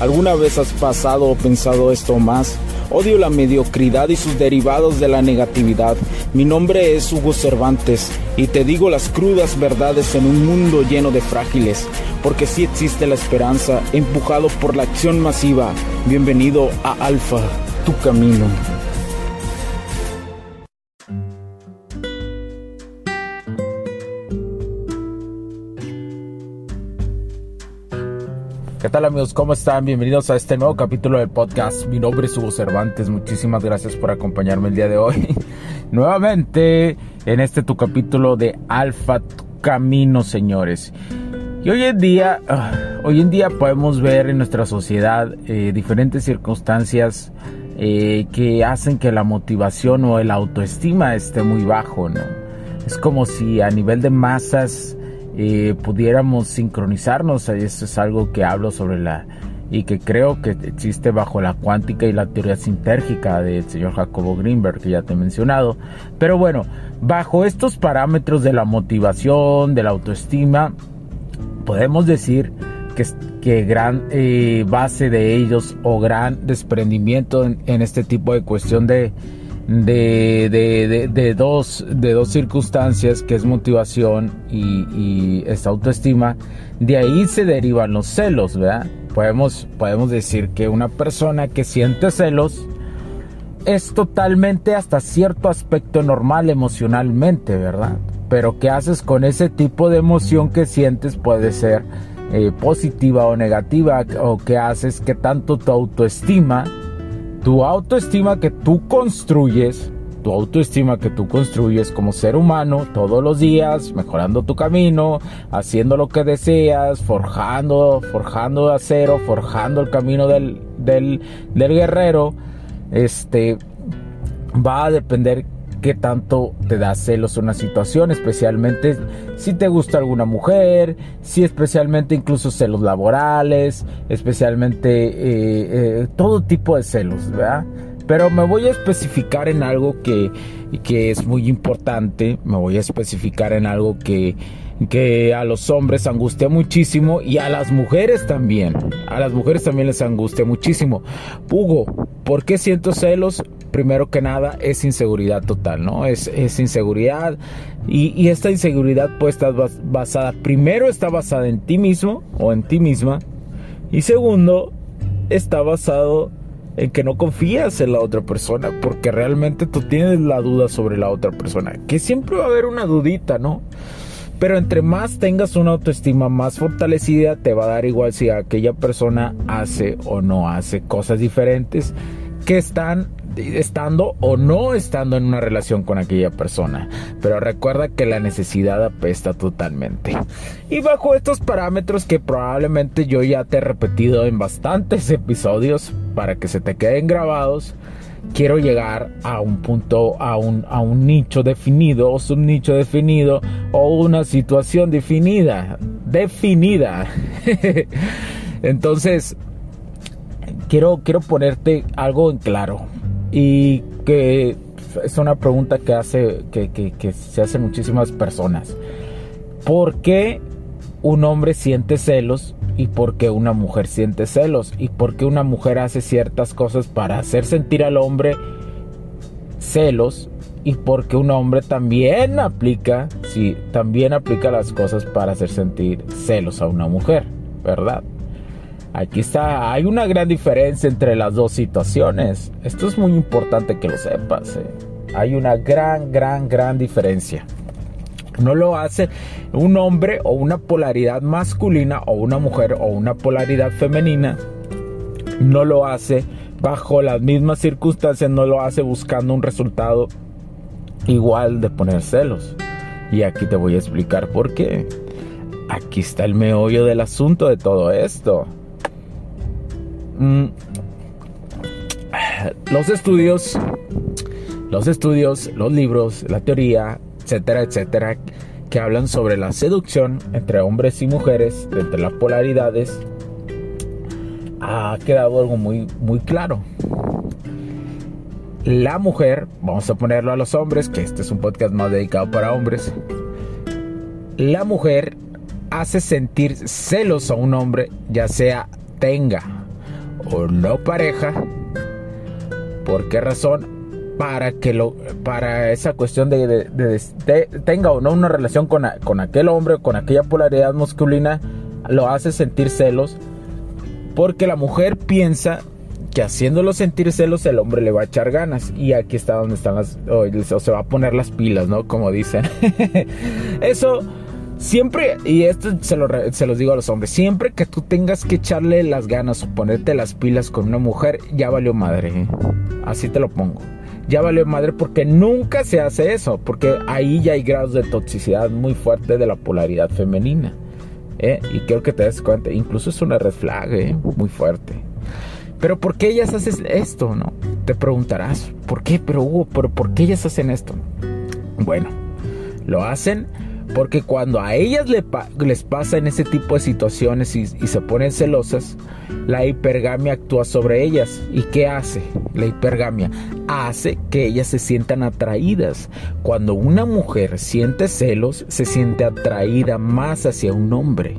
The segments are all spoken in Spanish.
¿Alguna vez has pasado o pensado esto más? Odio la mediocridad y sus derivados de la negatividad. Mi nombre es Hugo Cervantes y te digo las crudas verdades en un mundo lleno de frágiles, porque sí existe la esperanza, empujado por la acción masiva. Bienvenido a Alfa, tu camino. ¿Qué tal amigos? ¿Cómo están? Bienvenidos a este nuevo capítulo del podcast. Mi nombre es Hugo Cervantes. Muchísimas gracias por acompañarme el día de hoy. Nuevamente en este tu capítulo de Alfa Camino, señores. Y hoy en día, ah, hoy en día podemos ver en nuestra sociedad eh, diferentes circunstancias eh, que hacen que la motivación o el autoestima esté muy bajo, ¿no? Es como si a nivel de masas eh, pudiéramos sincronizarnos. Eso es algo que hablo sobre la y que creo que existe bajo la cuántica y la teoría sintérgica del señor Jacobo Greenberg que ya te he mencionado. Pero bueno, bajo estos parámetros de la motivación, de la autoestima, podemos decir que, que gran eh, base de ellos o gran desprendimiento en este tipo de cuestión de, de, de, dos, de dos circunstancias, que es motivación y, esta autoestima, de ahí se derivan los celos, ¿verdad? Podemos, podemos decir que una persona que siente celos es totalmente hasta cierto aspecto normal emocionalmente, ¿verdad? Pero qué haces con ese tipo de emoción que sientes puede ser eh, positiva o negativa, o qué haces que tanto tu autoestima tu autoestima que tú construyes, tu autoestima que tú construyes como ser humano todos los días, mejorando tu camino, haciendo lo que deseas, forjando, forjando acero, forjando el camino del, del, del guerrero, este, va a depender qué tanto te da celos una situación, especialmente si te gusta alguna mujer, si especialmente incluso celos laborales, especialmente eh, eh, todo tipo de celos, ¿verdad? Pero me voy a especificar en algo que, que es muy importante, me voy a especificar en algo que, que a los hombres angustia muchísimo y a las mujeres también. A las mujeres también les angustia muchísimo. Hugo, ¿por qué siento celos? Primero que nada es inseguridad total, ¿no? Es, es inseguridad y, esta inseguridad puede estar basada, primero está basada en ti mismo o en ti misma y segundo está basado en que no confías en la otra persona porque realmente tú tienes la duda sobre la otra persona, que siempre va a haber una dudita, ¿no? Pero entre más tengas una autoestima más fortalecida, te va a dar igual si aquella persona hace o no hace cosas diferentes que están estando o no estando en una relación con aquella persona. Pero recuerda que la necesidad apesta totalmente. Y bajo estos parámetros que probablemente yo ya te he repetido en bastantes episodios para que se te queden grabados, quiero llegar a un punto, a un, a un nicho definido o subnicho definido o una situación definida. Definida. Entonces, quiero, quiero ponerte algo en claro y que es una pregunta que, hace, que, se hacen muchísimas personas. ¿Por qué un hombre siente celos y por qué una mujer siente celos? ¿Y por qué una mujer hace ciertas cosas para hacer sentir al hombre celos? ¿Y por qué un hombre también aplica, sí, también aplica las cosas para hacer sentir celos a una mujer? ¿Verdad? Aquí está, hay una gran diferencia entre las dos situaciones. Esto es muy importante que lo sepas. Eh. Hay una gran, gran, gran diferencia. No lo hace un hombre o una polaridad masculina o una mujer o una polaridad femenina. No lo hace bajo las mismas circunstancias, no lo hace buscando un resultado igual de poner celos. Y aquí te voy a explicar por qué. Aquí está el meollo del asunto de todo esto. Mm. los estudios, los estudios, los libros, la teoría, etcétera, etcétera, que hablan sobre la seducción entre hombres y mujeres, entre las polaridades, ha quedado algo muy, muy claro. La mujer, vamos a ponerlo a los hombres, que este es un podcast más dedicado para hombres. La mujer hace sentir celos a un hombre, ya sea tenga o no pareja. ¿Por qué razón? Para que lo, para esa cuestión de, tenga o no una relación con, con aquel hombre, con aquella polaridad masculina, lo hace sentir celos porque la mujer piensa que haciéndolo sentir celos el hombre le va a echar ganas. Y aquí está donde están las... O, se va a poner las pilas, ¿no? Como dicen. Eso siempre, y esto se, lo, se los digo a los hombres, siempre que tú tengas que echarle las ganas o ponerte las pilas con una mujer, ya valió madre. ¿eh? Así te lo pongo. Ya valió madre porque nunca se hace eso. Porque ahí ya hay grados de toxicidad muy fuerte de la polaridad femenina. ¿eh? Y quiero que te des cuenta, incluso es una red flag ¿eh? muy fuerte. Pero ¿por qué ellas hacen esto? ¿No? Te preguntarás, ¿por qué? Pero Hugo, ¿pero ¿por qué ellas hacen esto? Bueno, lo hacen porque cuando a ellas les pasa en ese tipo de situaciones y, se ponen celosas, la hipergamia actúa sobre ellas. ¿Y qué hace la hipergamia? Hace que ellas se sientan atraídas. Cuando una mujer siente celos, se siente atraída más hacia un hombre.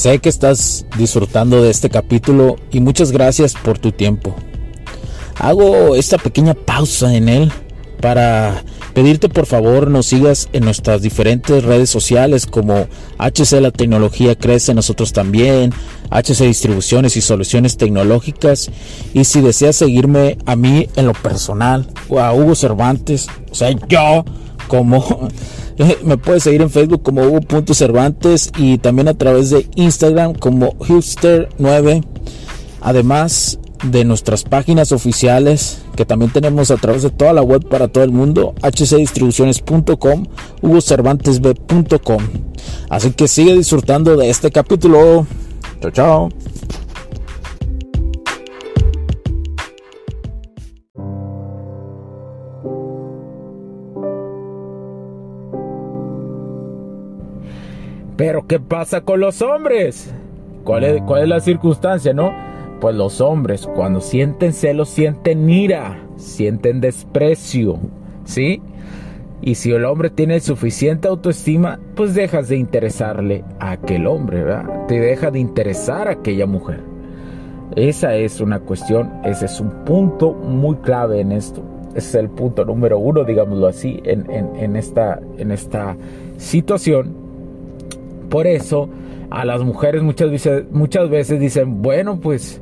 Sé que estás disfrutando de este capítulo y muchas gracias por tu tiempo. Hago esta pequeña pausa en él para pedirte por favor nos sigas en nuestras diferentes redes sociales como HC La Tecnología Crece, nosotros también, HC Distribuciones y Soluciones Tecnológicas. Y si deseas seguirme a mí en lo personal o a Hugo Cervantes, o sea, yo como me puedes seguir en Facebook como Hugo.cervantes y también a través de Instagram como Hipster9. Además de nuestras páginas oficiales que también tenemos a través de toda la web para todo el mundo, hcdistribuciones.com, hugocervantesb.com. Así que sigue disfrutando de este capítulo. Chao, chao. Pero ¿qué pasa con los hombres? ¿Cuál es, cuál es la circunstancia, no? Pues los hombres cuando sienten celos sienten ira, sienten desprecio, ¿sí? Y si el hombre tiene suficiente autoestima, pues dejas de interesarle a aquel hombre, ¿verdad? Te deja de interesar a aquella mujer. Esa es una cuestión, ese es un punto muy clave en esto. Es el punto número uno, digámoslo así, en, en, esta, en esta situación por eso a las mujeres muchas veces, muchas veces dicen, bueno, pues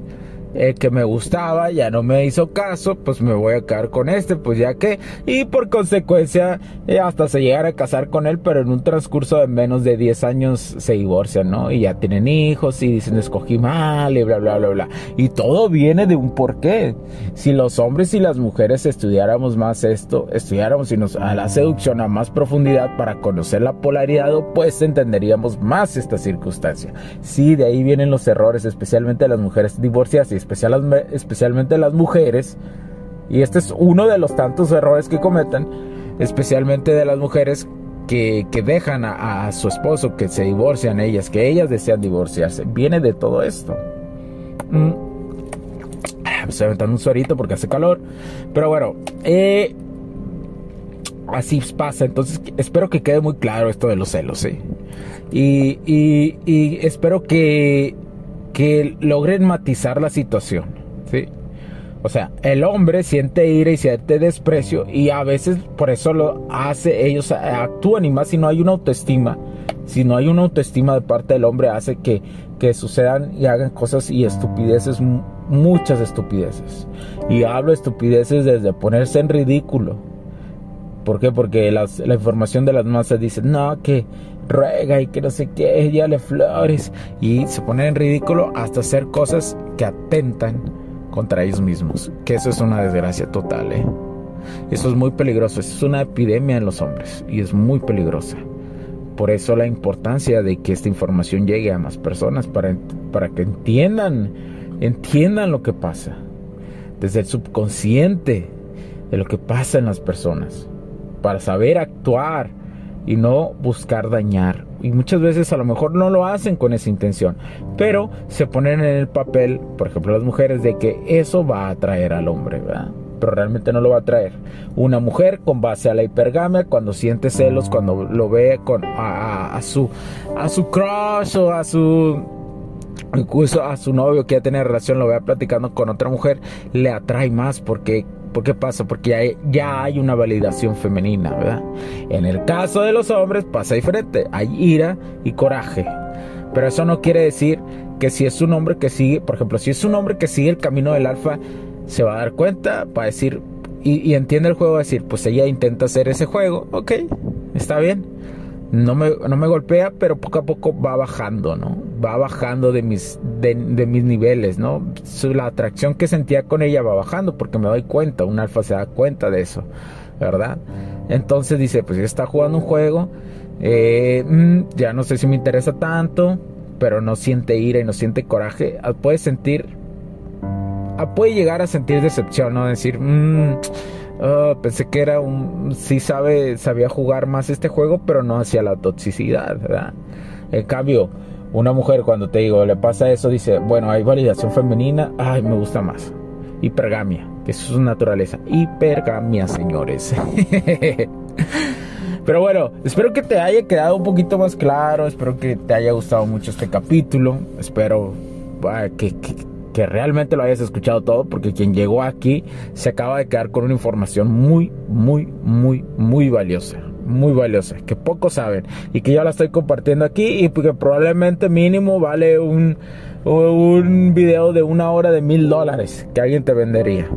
el que me gustaba ya no me hizo caso, pues me voy a quedar con este, pues ya que, y por consecuencia eh, hasta se llegar a casar con él, pero en un transcurso de menos de 10 años se divorcian, ¿no? Y ya tienen hijos y dicen escogí mal y bla, bla, bla, bla. Y todo viene de un porqué. Si los hombres y las mujeres estudiáramos más esto, estudiáramos y nos a la seducción a más profundidad para conocer la polaridad, pues entenderíamos más esta circunstancia. Sí, de ahí vienen los errores, especialmente las mujeres divorciadas especial, especialmente las mujeres, y este es uno de los tantos errores que cometen, especialmente de las mujeres que, dejan a, su esposo, que se divorcian ellas, que ellas desean divorciarse. Viene de todo esto. Mm. Estoy aventando un suerito porque hace calor. Pero bueno, eh, así pasa. Entonces espero que quede muy claro esto de los celos. Y, y espero que que logren matizar la situación, ¿sí? O sea, el hombre siente ira y siente desprecio y a veces por eso lo hace, ellos actúan y más si no hay una autoestima, si no hay una autoestima de parte del hombre hace que, que sucedan y hagan cosas y estupideces, muchas estupideces. Y hablo de estupideces desde ponerse en ridículo. ¿Por qué? Porque la información de las masas dice, no, que ruega y que no sé qué, ya le flores. Y se ponen en ridículo hasta hacer cosas que atentan contra ellos mismos. Que eso es una desgracia total, ¿eh? Eso es muy peligroso. Eso es una epidemia en los hombres y es muy peligrosa. Por eso la importancia de que esta información llegue a más personas para, para que entiendan, entiendan lo que pasa. desde el subconsciente de lo que pasa en las personas, para saber actuar y no buscar dañar. Y muchas veces a lo mejor no lo hacen con esa intención, pero se ponen en el papel, por ejemplo las mujeres, de que eso va a atraer al hombre, ¿verdad? Pero realmente no lo va a atraer. Una mujer con base a la hipergamia, cuando siente celos, cuando lo ve con a, su a su crush o a su incluso a su novio que ya tiene relación, lo vea platicando con otra mujer, le atrae más porque ¿Por qué pasa? Porque ya hay, una validación femenina, ¿verdad? En el caso de los hombres pasa diferente, hay ira y coraje. Pero eso no quiere decir que si es un hombre que sigue, por ejemplo, si es un hombre que sigue el camino del alfa, se va a dar cuenta, va a decir, y, y entiende el juego, va a decir, pues ella intenta hacer ese juego, ok, está bien no me, no me golpea, pero poco a poco va bajando, ¿no? Va bajando de mis, de, mis niveles, ¿no? La atracción que sentía con ella va bajando porque me doy cuenta, un alfa se da cuenta de eso, ¿verdad? Entonces dice, pues está jugando un juego, eh, mm, ya no sé si me interesa tanto, pero no siente ira y no siente coraje, ah, puede sentir, ah, puede llegar a sentir decepción, ¿no? Decir, mmm, Ah, pensé que era un. Sí sabe, sabía jugar más este juego, pero no hacia la toxicidad, ¿verdad? En cambio, una mujer, cuando te digo, le pasa eso, dice: Bueno, hay validación femenina, ay, me gusta más. Hipergamia, que es su naturaleza. Hipergamia, señores. Pero bueno, espero que te haya quedado un poquito más claro. Espero que te haya gustado mucho este capítulo. Espero que, que realmente lo hayas escuchado todo, porque quien llegó aquí se acaba de quedar con una información muy, muy, muy, muy valiosa. Muy valiosa, que pocos saben y que yo la estoy compartiendo aquí y que probablemente mínimo vale un, un video de una hora de mil dólares que alguien te vendería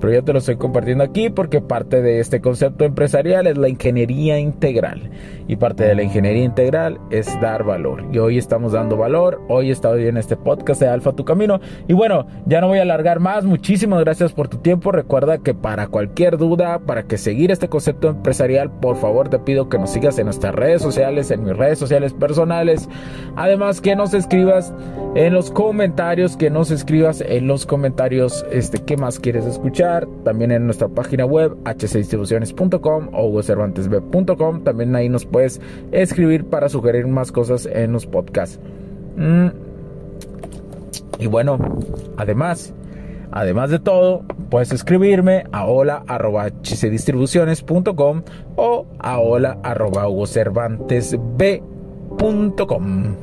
pero yo te lo estoy compartiendo aquí porque parte de este concepto empresarial es la ingeniería integral. Y parte de la ingeniería integral es dar valor. Y hoy estamos dando valor, hoy estado en este podcast de Alfa Tu Camino. Y bueno, ya no voy a alargar más, muchísimas gracias por tu tiempo, recuerda que para cualquier duda, para que seguir este concepto empresarial, por favor te pido que nos sigas en nuestras redes sociales, en mis redes sociales personales, además que nos escribas en los comentarios, que nos escribas en los comentarios este, qué más quieres escuchar también en nuestra página web hcdistribuciones.com o cervantesb.com. También ahí nos puedes escribir para sugerir más cosas en los podcasts. Mm. Y bueno, además, además de todo, puedes escribirme a hola.hcdistribuciones.com o a hola.cervantesb.com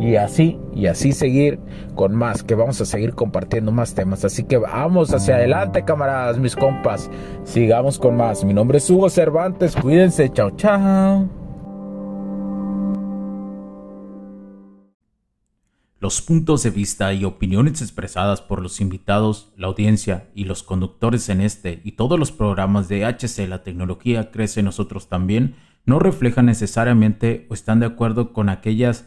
y así y así seguir con más que vamos a seguir compartiendo más temas. Así que vamos hacia adelante camaradas mis compas. Sigamos con más. Mi nombre es Hugo Cervantes. Cuídense. Chao chao. Los puntos de vista y opiniones expresadas por los invitados, la audiencia y los conductores en este y todos los programas de HC La Tecnología Crece Nosotros también no reflejan necesariamente o están de acuerdo con aquellas